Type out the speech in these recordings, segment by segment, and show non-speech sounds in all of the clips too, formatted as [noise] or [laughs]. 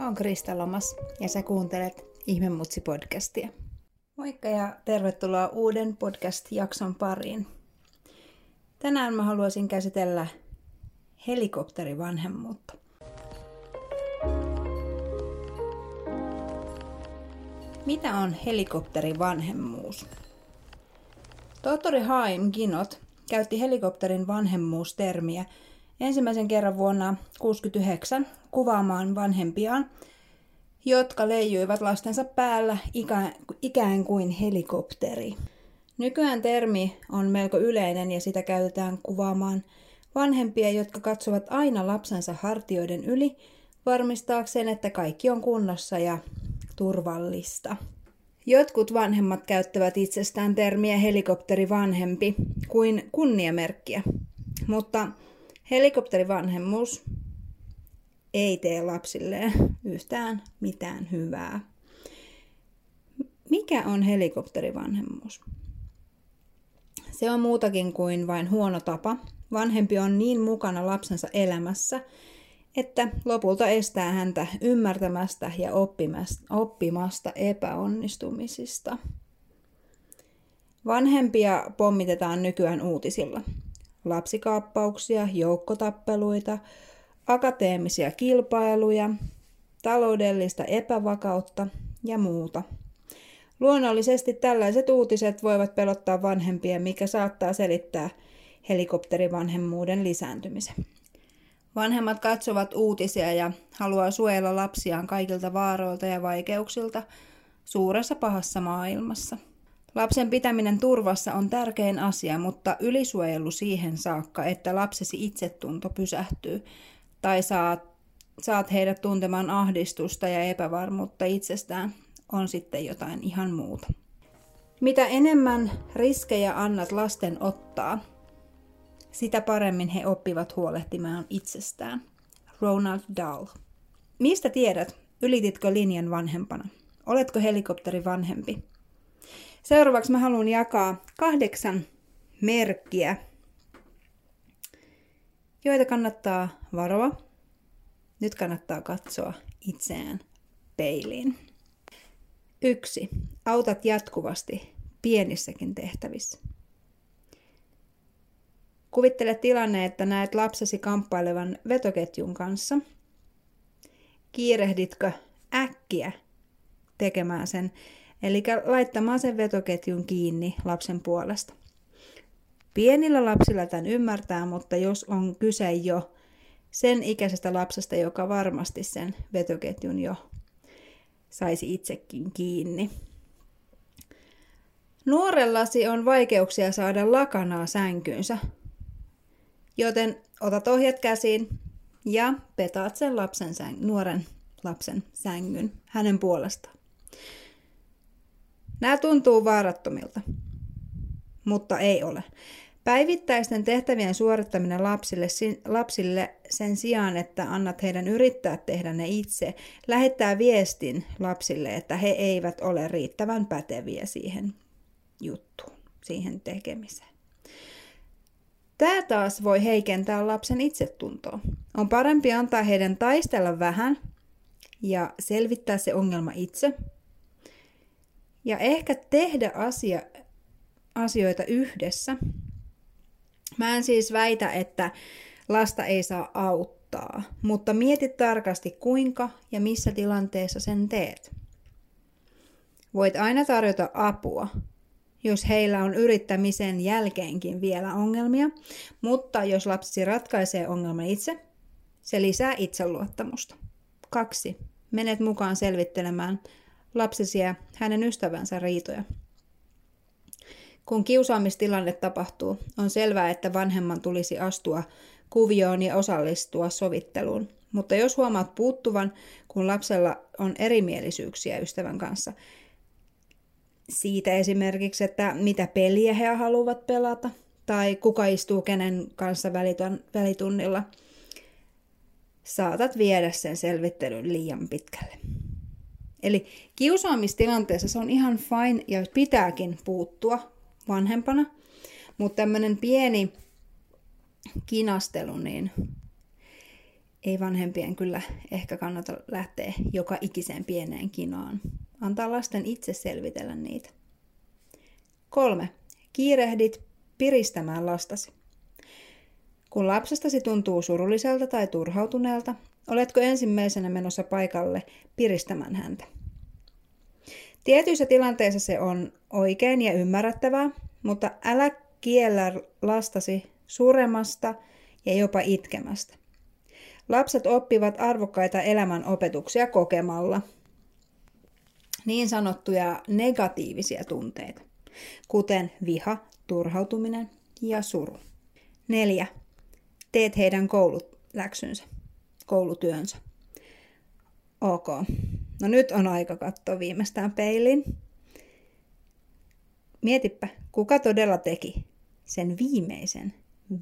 Mä oon Krista Lomas ja sä kuuntelet Ihmemutsi-podcastia. Moikka ja tervetuloa uuden podcast-jakson pariin. Tänään mä haluaisin käsitellä helikopterivanhemmuutta. Mitä on helikopterivanhemmuus? Tohtori Haim Ginot käytti helikopterin vanhemmuustermiä ensimmäisen kerran vuonna 1969 kuvaamaan vanhempiaan, jotka leijuivat lastensa päällä ikään kuin helikopteri. Nykyään termi on melko yleinen ja sitä käytetään kuvaamaan vanhempia, jotka katsovat aina lapsensa hartioiden yli varmistaakseen, että kaikki on kunnossa ja turvallista. Jotkut vanhemmat käyttävät itsestään termiä helikopterivanhempi kuin kunniamerkkiä, mutta helikopterivanhemmuus ei tee lapsilleen yhtään mitään hyvää. Mikä on helikopterivanhemmuus? Se on muutakin kuin vain huono tapa. Vanhempi on niin mukana lapsensa elämässä, että lopulta estää häntä ymmärtämästä ja oppimasta epäonnistumisista. Vanhempia pommitetaan nykyään uutisilla. Lapsikaappauksia, joukkotappeluita, akateemisia kilpailuja, taloudellista epävakautta ja muuta. Luonnollisesti tällaiset uutiset voivat pelottaa vanhempia, mikä saattaa selittää helikopterivanhemmuuden lisääntymisen. Vanhemmat katsovat uutisia ja haluaa suojella lapsiaan kaikilta vaaroilta ja vaikeuksilta suuressa pahassa maailmassa. Lapsen pitäminen turvassa on tärkein asia, mutta ylisuojelu siihen saakka, että lapsesi itsetunto pysähtyy tai saat, saat heidät tuntemaan ahdistusta ja epävarmuutta itsestään, on sitten jotain ihan muuta. Mitä enemmän riskejä annat lasten ottaa, sitä paremmin he oppivat huolehtimaan itsestään. Ronald Dahl. Mistä tiedät, ylititkö linjan vanhempana? Oletko helikopteri vanhempi? Seuraavaksi mä haluan jakaa kahdeksan merkkiä, joita kannattaa varoa. Nyt kannattaa katsoa itseään peiliin. Yksi. Autat jatkuvasti pienissäkin tehtävissä. Kuvittele tilanne, että näet lapsesi kamppailevan vetoketjun kanssa. Kiirehditkö äkkiä tekemään sen, eli laittamaan sen vetoketjun kiinni lapsen puolesta. Pienillä lapsilla tämän ymmärtää, mutta jos on kyse jo sen ikäisestä lapsesta, joka varmasti sen vetoketjun jo saisi itsekin kiinni. Nuorellasi on vaikeuksia saada lakanaa sänkynsä, Joten otat ohjat käsiin ja petaat sen lapsen säng, nuoren lapsen sängyn hänen puolestaan. Nämä tuntuu vaarattomilta, mutta ei ole. Päivittäisten tehtävien suorittaminen lapsille, lapsille sen sijaan, että annat heidän yrittää tehdä ne itse, lähettää viestin lapsille, että he eivät ole riittävän päteviä siihen juttuun, siihen tekemiseen. Tämä taas voi heikentää lapsen itsetuntoa. On parempi antaa heidän taistella vähän ja selvittää se ongelma itse. Ja ehkä tehdä asia, asioita yhdessä. Mä en siis väitä, että lasta ei saa auttaa, mutta mieti tarkasti kuinka ja missä tilanteessa sen teet. Voit aina tarjota apua, jos heillä on yrittämisen jälkeenkin vielä ongelmia, mutta jos lapsi ratkaisee ongelman itse, se lisää itseluottamusta. Kaksi. Menet mukaan selvittelemään lapsesi ja hänen ystävänsä riitoja. Kun kiusaamistilanne tapahtuu, on selvää, että vanhemman tulisi astua kuvioon ja osallistua sovitteluun. Mutta jos huomaat puuttuvan, kun lapsella on erimielisyyksiä ystävän kanssa, siitä esimerkiksi, että mitä peliä he haluavat pelata tai kuka istuu kenen kanssa välitunnilla. Saatat viedä sen selvittelyn liian pitkälle. Eli kiusaamistilanteessa se on ihan fine ja pitääkin puuttua vanhempana, mutta tämmöinen pieni kinastelu, niin ei vanhempien kyllä ehkä kannata lähteä joka ikiseen pieneen kinaan. Antaa lasten itse selvitellä niitä. Kolme. Kiirehdit piristämään lastasi. Kun lapsestasi tuntuu surulliselta tai turhautuneelta, oletko ensimmäisenä menossa paikalle piristämään häntä? Tietyissä tilanteissa se on oikein ja ymmärrettävää, mutta älä kiellä lastasi suremasta ja jopa itkemästä. Lapset oppivat arvokkaita elämän opetuksia kokemalla niin sanottuja negatiivisia tunteita, kuten viha, turhautuminen ja suru. 4. Teet heidän koululäksynsä, koulutyönsä. Ok. No nyt on aika katsoa viimeistään peilin. Mietipä, kuka todella teki sen viimeisen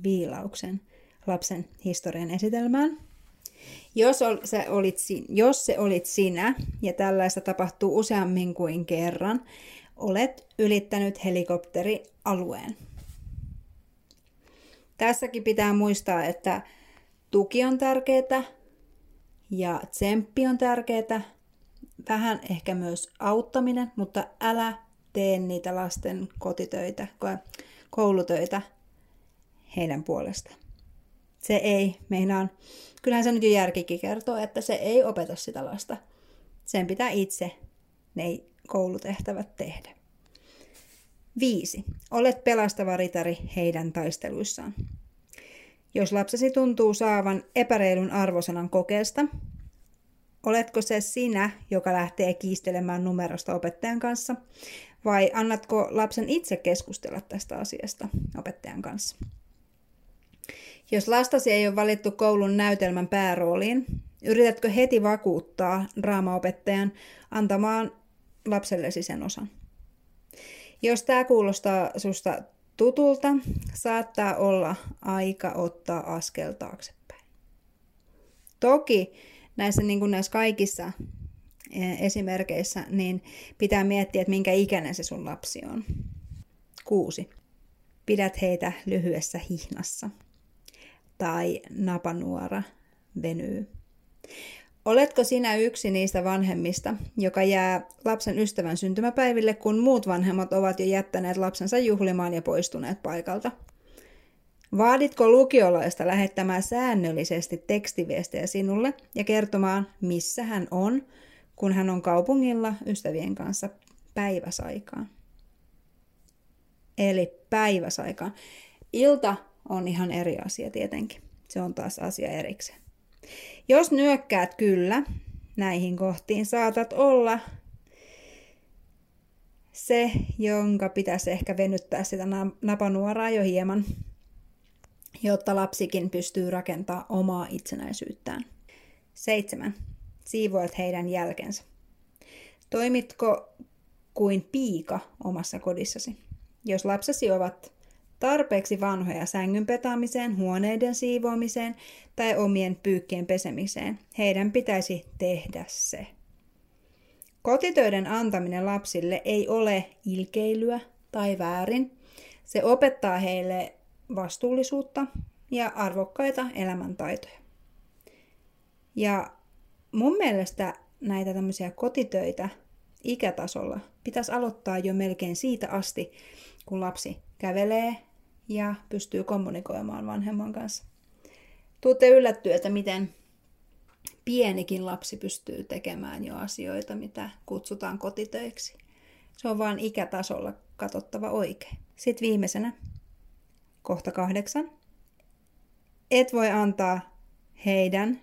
viilauksen lapsen historian esitelmään. Jos, ol, se olit, jos se olit sinä, ja tällaista tapahtuu useammin kuin kerran, olet ylittänyt helikopterialueen. Tässäkin pitää muistaa, että tuki on tärkeää ja tsemppi on tärkeää, vähän ehkä myös auttaminen, mutta älä tee niitä lasten kotitöitä, koulutöitä heidän puolestaan. Se ei, meinaan, kyllähän se nyt jo järkikin kertoo, että se ei opeta sitä lasta. Sen pitää itse ne koulutehtävät tehdä. 5. Olet pelastava ritari heidän taisteluissaan. Jos lapsesi tuntuu saavan epäreilun arvosanan kokeesta, oletko se sinä, joka lähtee kiistelemään numerosta opettajan kanssa, vai annatko lapsen itse keskustella tästä asiasta opettajan kanssa? Jos lastasi ei ole valittu koulun näytelmän päärooliin, yritätkö heti vakuuttaa draamaopettajan antamaan lapsellesi sen osan? Jos tämä kuulostaa susta tutulta, saattaa olla aika ottaa askel taaksepäin. Toki näissä, niin kuin näissä kaikissa e, esimerkkeissä, niin pitää miettiä, että minkä ikäinen se sun lapsi on. Kuusi. Pidät heitä lyhyessä hihnassa tai napanuora venyy. Oletko sinä yksi niistä vanhemmista, joka jää lapsen ystävän syntymäpäiville, kun muut vanhemmat ovat jo jättäneet lapsensa juhlimaan ja poistuneet paikalta? Vaaditko lukiolaista lähettämään säännöllisesti tekstiviestejä sinulle ja kertomaan, missä hän on, kun hän on kaupungilla ystävien kanssa päiväsaikaan? Eli päiväsaikaan. Ilta on ihan eri asia tietenkin. Se on taas asia erikseen. Jos nyökkäät kyllä näihin kohtiin, saatat olla se, jonka pitäisi ehkä venyttää sitä napanuoraa jo hieman, jotta lapsikin pystyy rakentamaan omaa itsenäisyyttään. 7. Siivoat heidän jälkensä. Toimitko kuin piika omassa kodissasi? Jos lapsesi ovat tarpeeksi vanhoja sängyn petaamiseen, huoneiden siivoamiseen tai omien pyykkien pesemiseen. Heidän pitäisi tehdä se. Kotitöiden antaminen lapsille ei ole ilkeilyä tai väärin. Se opettaa heille vastuullisuutta ja arvokkaita elämäntaitoja. Ja mun mielestä näitä tämmöisiä kotitöitä ikätasolla pitäisi aloittaa jo melkein siitä asti, kun lapsi kävelee ja pystyy kommunikoimaan vanhemman kanssa. Tuutte yllättyä, että miten pienikin lapsi pystyy tekemään jo asioita, mitä kutsutaan kotitöiksi. Se on vain ikätasolla katsottava oikein. Sitten viimeisenä, kohta kahdeksan. Et voi antaa heidän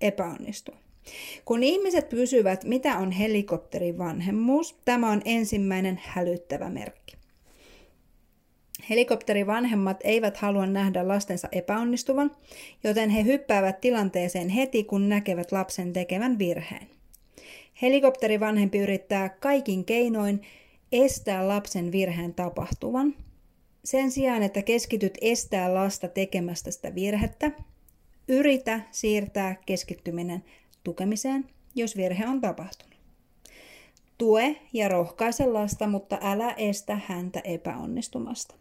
epäonnistua. Kun ihmiset kysyvät, mitä on helikopterin vanhemmuus, tämä on ensimmäinen hälyttävä merkki. Helikopterivanhemmat eivät halua nähdä lastensa epäonnistuvan, joten he hyppäävät tilanteeseen heti, kun näkevät lapsen tekevän virheen. Helikopterivanhempi yrittää kaikin keinoin estää lapsen virheen tapahtuvan. Sen sijaan, että keskityt estää lasta tekemästä sitä virhettä, yritä siirtää keskittyminen tukemiseen, jos virhe on tapahtunut. Tue ja rohkaise lasta, mutta älä estä häntä epäonnistumasta.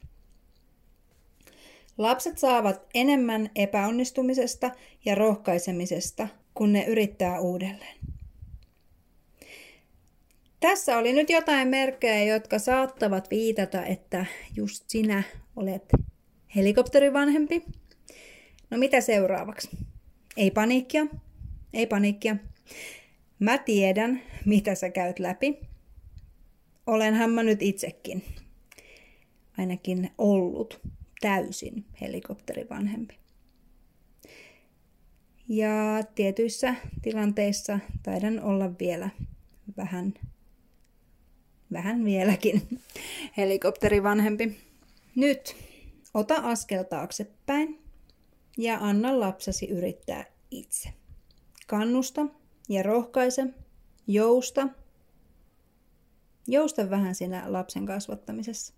Lapset saavat enemmän epäonnistumisesta ja rohkaisemisesta, kun ne yrittää uudelleen. Tässä oli nyt jotain merkkejä, jotka saattavat viitata, että just sinä olet helikopterivanhempi. No mitä seuraavaksi? Ei paniikkia, ei paniikkia. Mä tiedän, mitä sä käyt läpi. Olenhan mä nyt itsekin ainakin ollut täysin helikopterivanhempi. Ja tietyissä tilanteissa taidan olla vielä vähän, vähän vieläkin [laughs] helikopterivanhempi. Nyt ota askel taaksepäin ja anna lapsesi yrittää itse. Kannusta ja rohkaise, jousta. Jousta vähän siinä lapsen kasvattamisessa.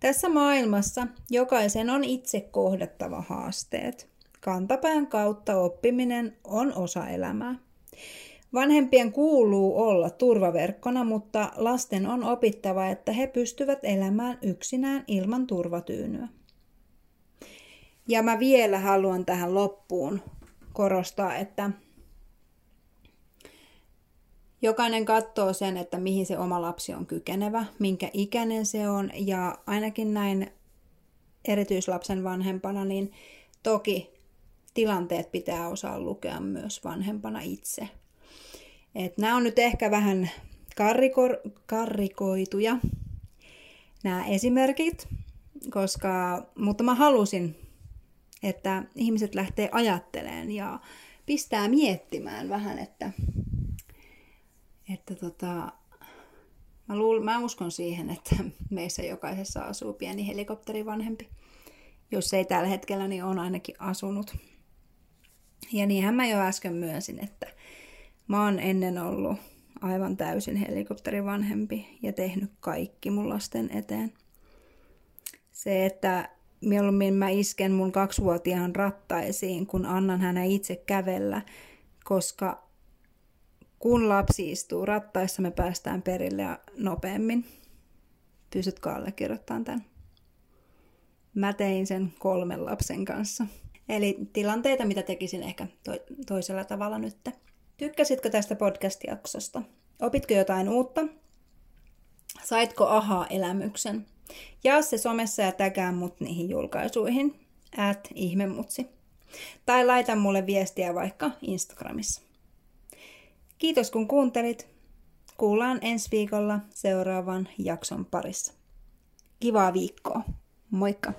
Tässä maailmassa jokaisen on itse kohdattava haasteet. Kantapään kautta oppiminen on osa elämää. Vanhempien kuuluu olla turvaverkkona, mutta lasten on opittava, että he pystyvät elämään yksinään ilman turvatyynyä. Ja mä vielä haluan tähän loppuun korostaa, että Jokainen katsoo sen, että mihin se oma lapsi on kykenevä, minkä ikäinen se on ja ainakin näin erityislapsen vanhempana, niin toki tilanteet pitää osaa lukea myös vanhempana itse. Et nämä on nyt ehkä vähän karriko- karrikoituja nämä esimerkit, koska, mutta mä halusin, että ihmiset lähtee ajattelemaan ja pistää miettimään vähän, että että tota, mä, luul, mä uskon siihen, että [laughs] meissä jokaisessa asuu pieni helikopterivanhempi. Jos ei tällä hetkellä, niin on ainakin asunut. Ja niinhän mä jo äsken myönsin, että mä oon ennen ollut aivan täysin helikopterivanhempi ja tehnyt kaikki mun lasten eteen. Se, että mieluummin mä isken mun kaksivuotiaan rattaisiin, kun annan hänen itse kävellä, koska kun lapsi istuu rattaissa, me päästään perille ja nopeammin. Pysytkö allekirjoittamaan tämän? Mä tein sen kolmen lapsen kanssa. Eli tilanteita, mitä tekisin ehkä to- toisella tavalla nyt. Tykkäsitkö tästä podcast-jaksosta? Opitko jotain uutta? Saitko ahaa-elämyksen? Jaa se somessa ja tägää mut niihin julkaisuihin. At ihmemutsi. Tai laita mulle viestiä vaikka Instagramissa. Kiitos kun kuuntelit. Kuullaan ensi viikolla seuraavan jakson parissa. Kivaa viikkoa. Moikka!